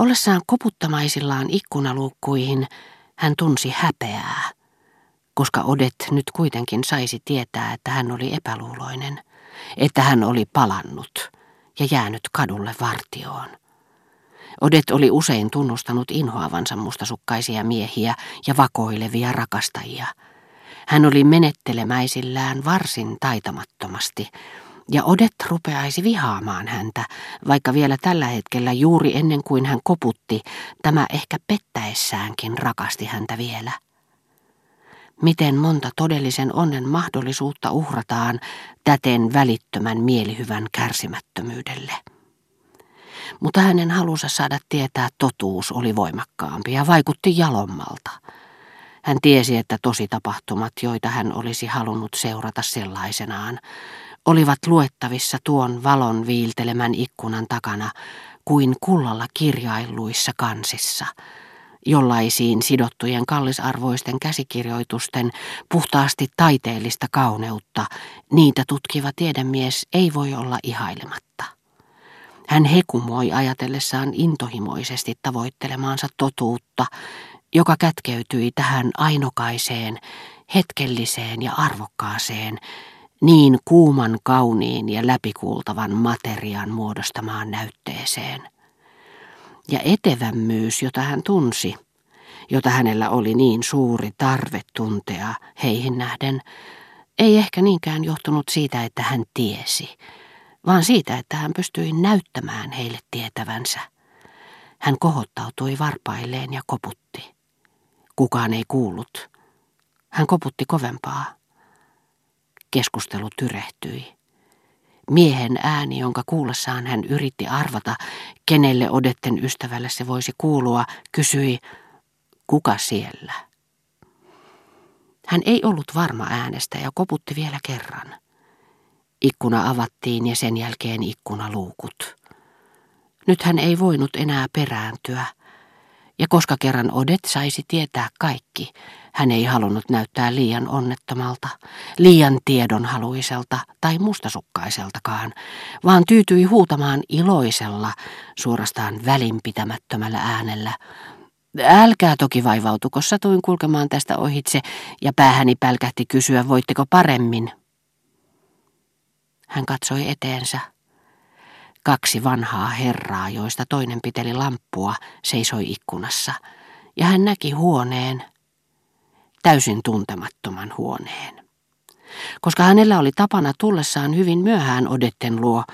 Ollessaan koputtamaisillaan ikkunaluukkuihin hän tunsi häpeää, koska Odet nyt kuitenkin saisi tietää, että hän oli epäluuloinen, että hän oli palannut ja jäänyt kadulle vartioon. Odet oli usein tunnustanut inhoavansa mustasukkaisia miehiä ja vakoilevia rakastajia. Hän oli menettelemäisillään varsin taitamattomasti, ja Odet rupeaisi vihaamaan häntä, vaikka vielä tällä hetkellä juuri ennen kuin hän koputti, tämä ehkä pettäessäänkin rakasti häntä vielä. Miten monta todellisen onnen mahdollisuutta uhrataan täten välittömän mielihyvän kärsimättömyydelle. Mutta hänen halunsa saada tietää totuus oli voimakkaampi ja vaikutti jalommalta. Hän tiesi, että tosi tapahtumat, joita hän olisi halunnut seurata sellaisenaan, olivat luettavissa tuon valon viiltelemän ikkunan takana kuin kullalla kirjailluissa kansissa, jollaisiin sidottujen kallisarvoisten käsikirjoitusten puhtaasti taiteellista kauneutta niitä tutkiva tiedemies ei voi olla ihailematta. Hän hekumoi ajatellessaan intohimoisesti tavoittelemaansa totuutta, joka kätkeytyi tähän ainokaiseen, hetkelliseen ja arvokkaaseen, niin kuuman kauniin ja läpikuultavan materian muodostamaan näytteeseen. Ja etevämmyys, jota hän tunsi, jota hänellä oli niin suuri tarve tuntea heihin nähden, ei ehkä niinkään johtunut siitä, että hän tiesi, vaan siitä, että hän pystyi näyttämään heille tietävänsä. Hän kohottautui varpailleen ja koputti. Kukaan ei kuullut. Hän koputti kovempaa. Keskustelu tyrehtyi. Miehen ääni, jonka kuullessaan hän yritti arvata, kenelle Odetten ystävälle se voisi kuulua, kysyi, kuka siellä? Hän ei ollut varma äänestä ja koputti vielä kerran. Ikkuna avattiin ja sen jälkeen ikkuna luukut. Nyt hän ei voinut enää perääntyä. Ja koska kerran Odet saisi tietää kaikki, hän ei halunnut näyttää liian onnettomalta, liian tiedonhaluiselta tai mustasukkaiseltakaan, vaan tyytyi huutamaan iloisella, suorastaan välinpitämättömällä äänellä. Älkää toki vaivautuko, satuin kulkemaan tästä ohitse ja päähäni pälkähti kysyä, voitteko paremmin. Hän katsoi eteensä. Kaksi vanhaa herraa, joista toinen piteli lamppua, seisoi ikkunassa, ja hän näki huoneen, täysin tuntemattoman huoneen. Koska hänellä oli tapana tullessaan hyvin myöhään Odetten luo,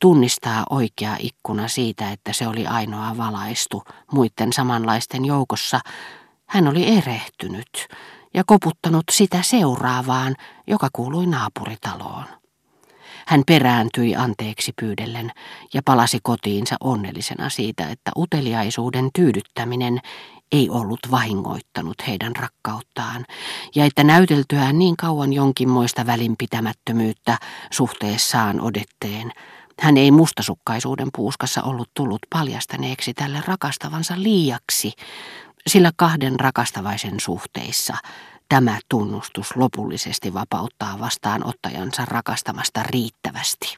tunnistaa oikea ikkuna siitä, että se oli ainoa valaistu muiden samanlaisten joukossa, hän oli erehtynyt ja koputtanut sitä seuraavaan, joka kuului naapuritaloon. Hän perääntyi anteeksi pyydellen ja palasi kotiinsa onnellisena siitä, että uteliaisuuden tyydyttäminen ei ollut vahingoittanut heidän rakkauttaan, ja että näyteltyään niin kauan jonkinmoista välinpitämättömyyttä suhteessaan odetteen, hän ei mustasukkaisuuden puuskassa ollut tullut paljastaneeksi tälle rakastavansa liiaksi, sillä kahden rakastavaisen suhteissa tämä tunnustus lopullisesti vapauttaa vastaanottajansa rakastamasta riittävästi.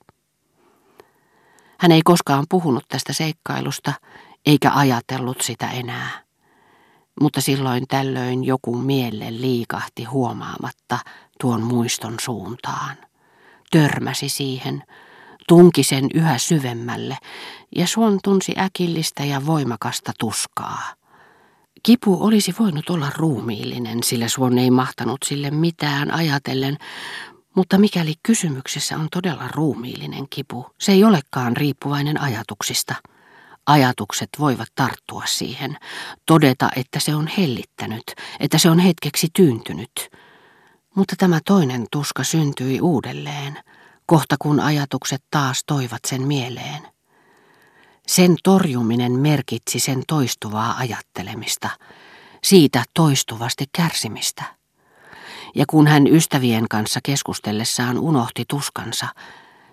Hän ei koskaan puhunut tästä seikkailusta, eikä ajatellut sitä enää mutta silloin tällöin joku mielle liikahti huomaamatta tuon muiston suuntaan. Törmäsi siihen, tunki sen yhä syvemmälle, ja Suon tunsi äkillistä ja voimakasta tuskaa. Kipu olisi voinut olla ruumiillinen, sillä Suon ei mahtanut sille mitään ajatellen, mutta mikäli kysymyksessä on todella ruumiillinen kipu, se ei olekaan riippuvainen ajatuksista – Ajatukset voivat tarttua siihen, todeta, että se on hellittänyt, että se on hetkeksi tyyntynyt. Mutta tämä toinen tuska syntyi uudelleen, kohta kun ajatukset taas toivat sen mieleen. Sen torjuminen merkitsi sen toistuvaa ajattelemista, siitä toistuvasti kärsimistä. Ja kun hän ystävien kanssa keskustellessaan unohti tuskansa,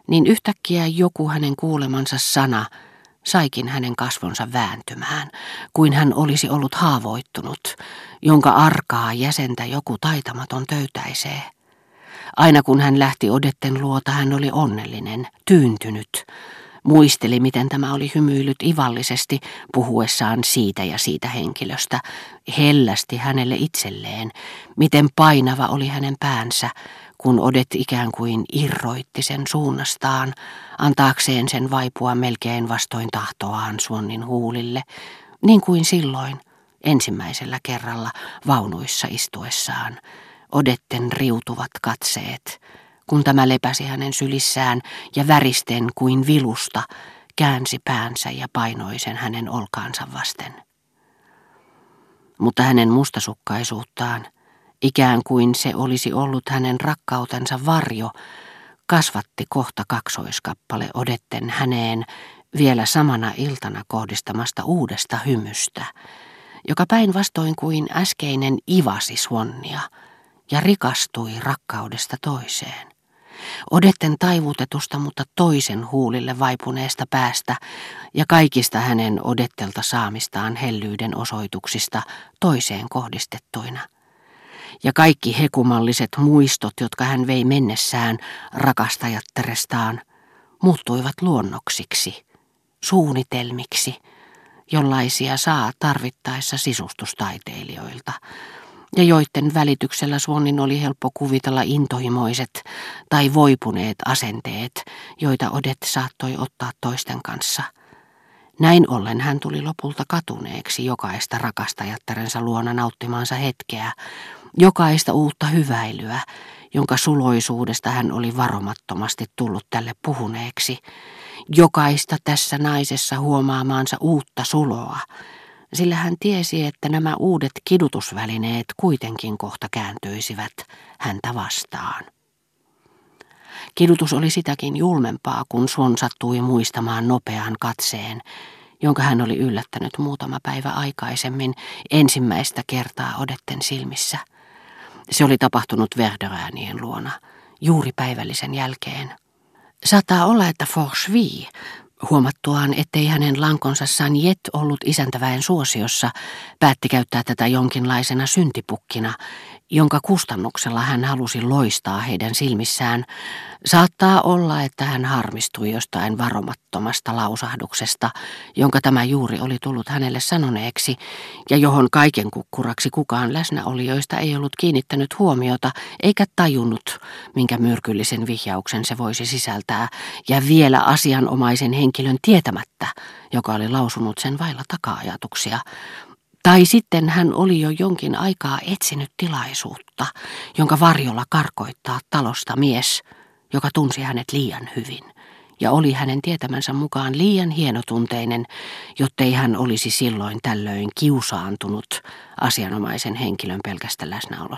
niin yhtäkkiä joku hänen kuulemansa sana – saikin hänen kasvonsa vääntymään, kuin hän olisi ollut haavoittunut, jonka arkaa jäsentä joku taitamaton töytäisee. Aina kun hän lähti odetten luota, hän oli onnellinen, tyyntynyt, Muisteli, miten tämä oli hymyillyt ivallisesti puhuessaan siitä ja siitä henkilöstä, hellästi hänelle itselleen, miten painava oli hänen päänsä, kun Odet ikään kuin irroitti sen suunnastaan, antaakseen sen vaipua melkein vastoin tahtoaan Suonnin huulille, niin kuin silloin, ensimmäisellä kerralla vaunuissa istuessaan, Odetten riutuvat katseet, kun tämä lepäsi hänen sylissään ja väristen kuin vilusta, käänsi päänsä ja painoi sen hänen olkaansa vasten. Mutta hänen mustasukkaisuuttaan, ikään kuin se olisi ollut hänen rakkautensa varjo, kasvatti kohta kaksoiskappale odetten häneen vielä samana iltana kohdistamasta uudesta hymystä, joka päinvastoin kuin äskeinen ivasi Swannia ja rikastui rakkaudesta toiseen. Odetten taivutetusta, mutta toisen huulille vaipuneesta päästä ja kaikista hänen odettelta saamistaan hellyyden osoituksista toiseen kohdistettuina. Ja kaikki hekumalliset muistot, jotka hän vei mennessään rakastajatterestaan, muuttuivat luonnoksiksi, suunnitelmiksi, jollaisia saa tarvittaessa sisustustaiteilijoilta, ja joiden välityksellä Suonnin oli helppo kuvitella intohimoiset tai voipuneet asenteet, joita Odet saattoi ottaa toisten kanssa. Näin ollen hän tuli lopulta katuneeksi jokaista rakastajattarensa luona nauttimansa hetkeä, jokaista uutta hyväilyä, jonka suloisuudesta hän oli varomattomasti tullut tälle puhuneeksi, jokaista tässä naisessa huomaamaansa uutta suloa, sillä hän tiesi, että nämä uudet kidutusvälineet kuitenkin kohta kääntyisivät häntä vastaan. Kidutus oli sitäkin julmempaa, kun Suon sattui muistamaan nopean katseen, jonka hän oli yllättänyt muutama päivä aikaisemmin ensimmäistä kertaa odetten silmissä. Se oli tapahtunut Verderäänien luona, juuri päivällisen jälkeen. Saattaa olla, että Forsvi Huomattuaan, ettei hänen lankonsa Sanjet ollut isäntäväen suosiossa, päätti käyttää tätä jonkinlaisena syntipukkina, jonka kustannuksella hän halusi loistaa heidän silmissään. Saattaa olla, että hän harmistui jostain varomattomasta lausahduksesta, jonka tämä juuri oli tullut hänelle sanoneeksi, ja johon kaiken kukkuraksi kukaan läsnäolijoista ei ollut kiinnittänyt huomiota, eikä tajunnut, minkä myrkyllisen vihjauksen se voisi sisältää, ja vielä asianomaisen henkilön tietämättä, joka oli lausunut sen vailla taka-ajatuksia, tai sitten hän oli jo jonkin aikaa etsinyt tilaisuutta, jonka varjolla karkoittaa talosta mies, joka tunsi hänet liian hyvin ja oli hänen tietämänsä mukaan liian hienotunteinen, jottei hän olisi silloin tällöin kiusaantunut asianomaisen henkilön pelkästä läsnäolosta.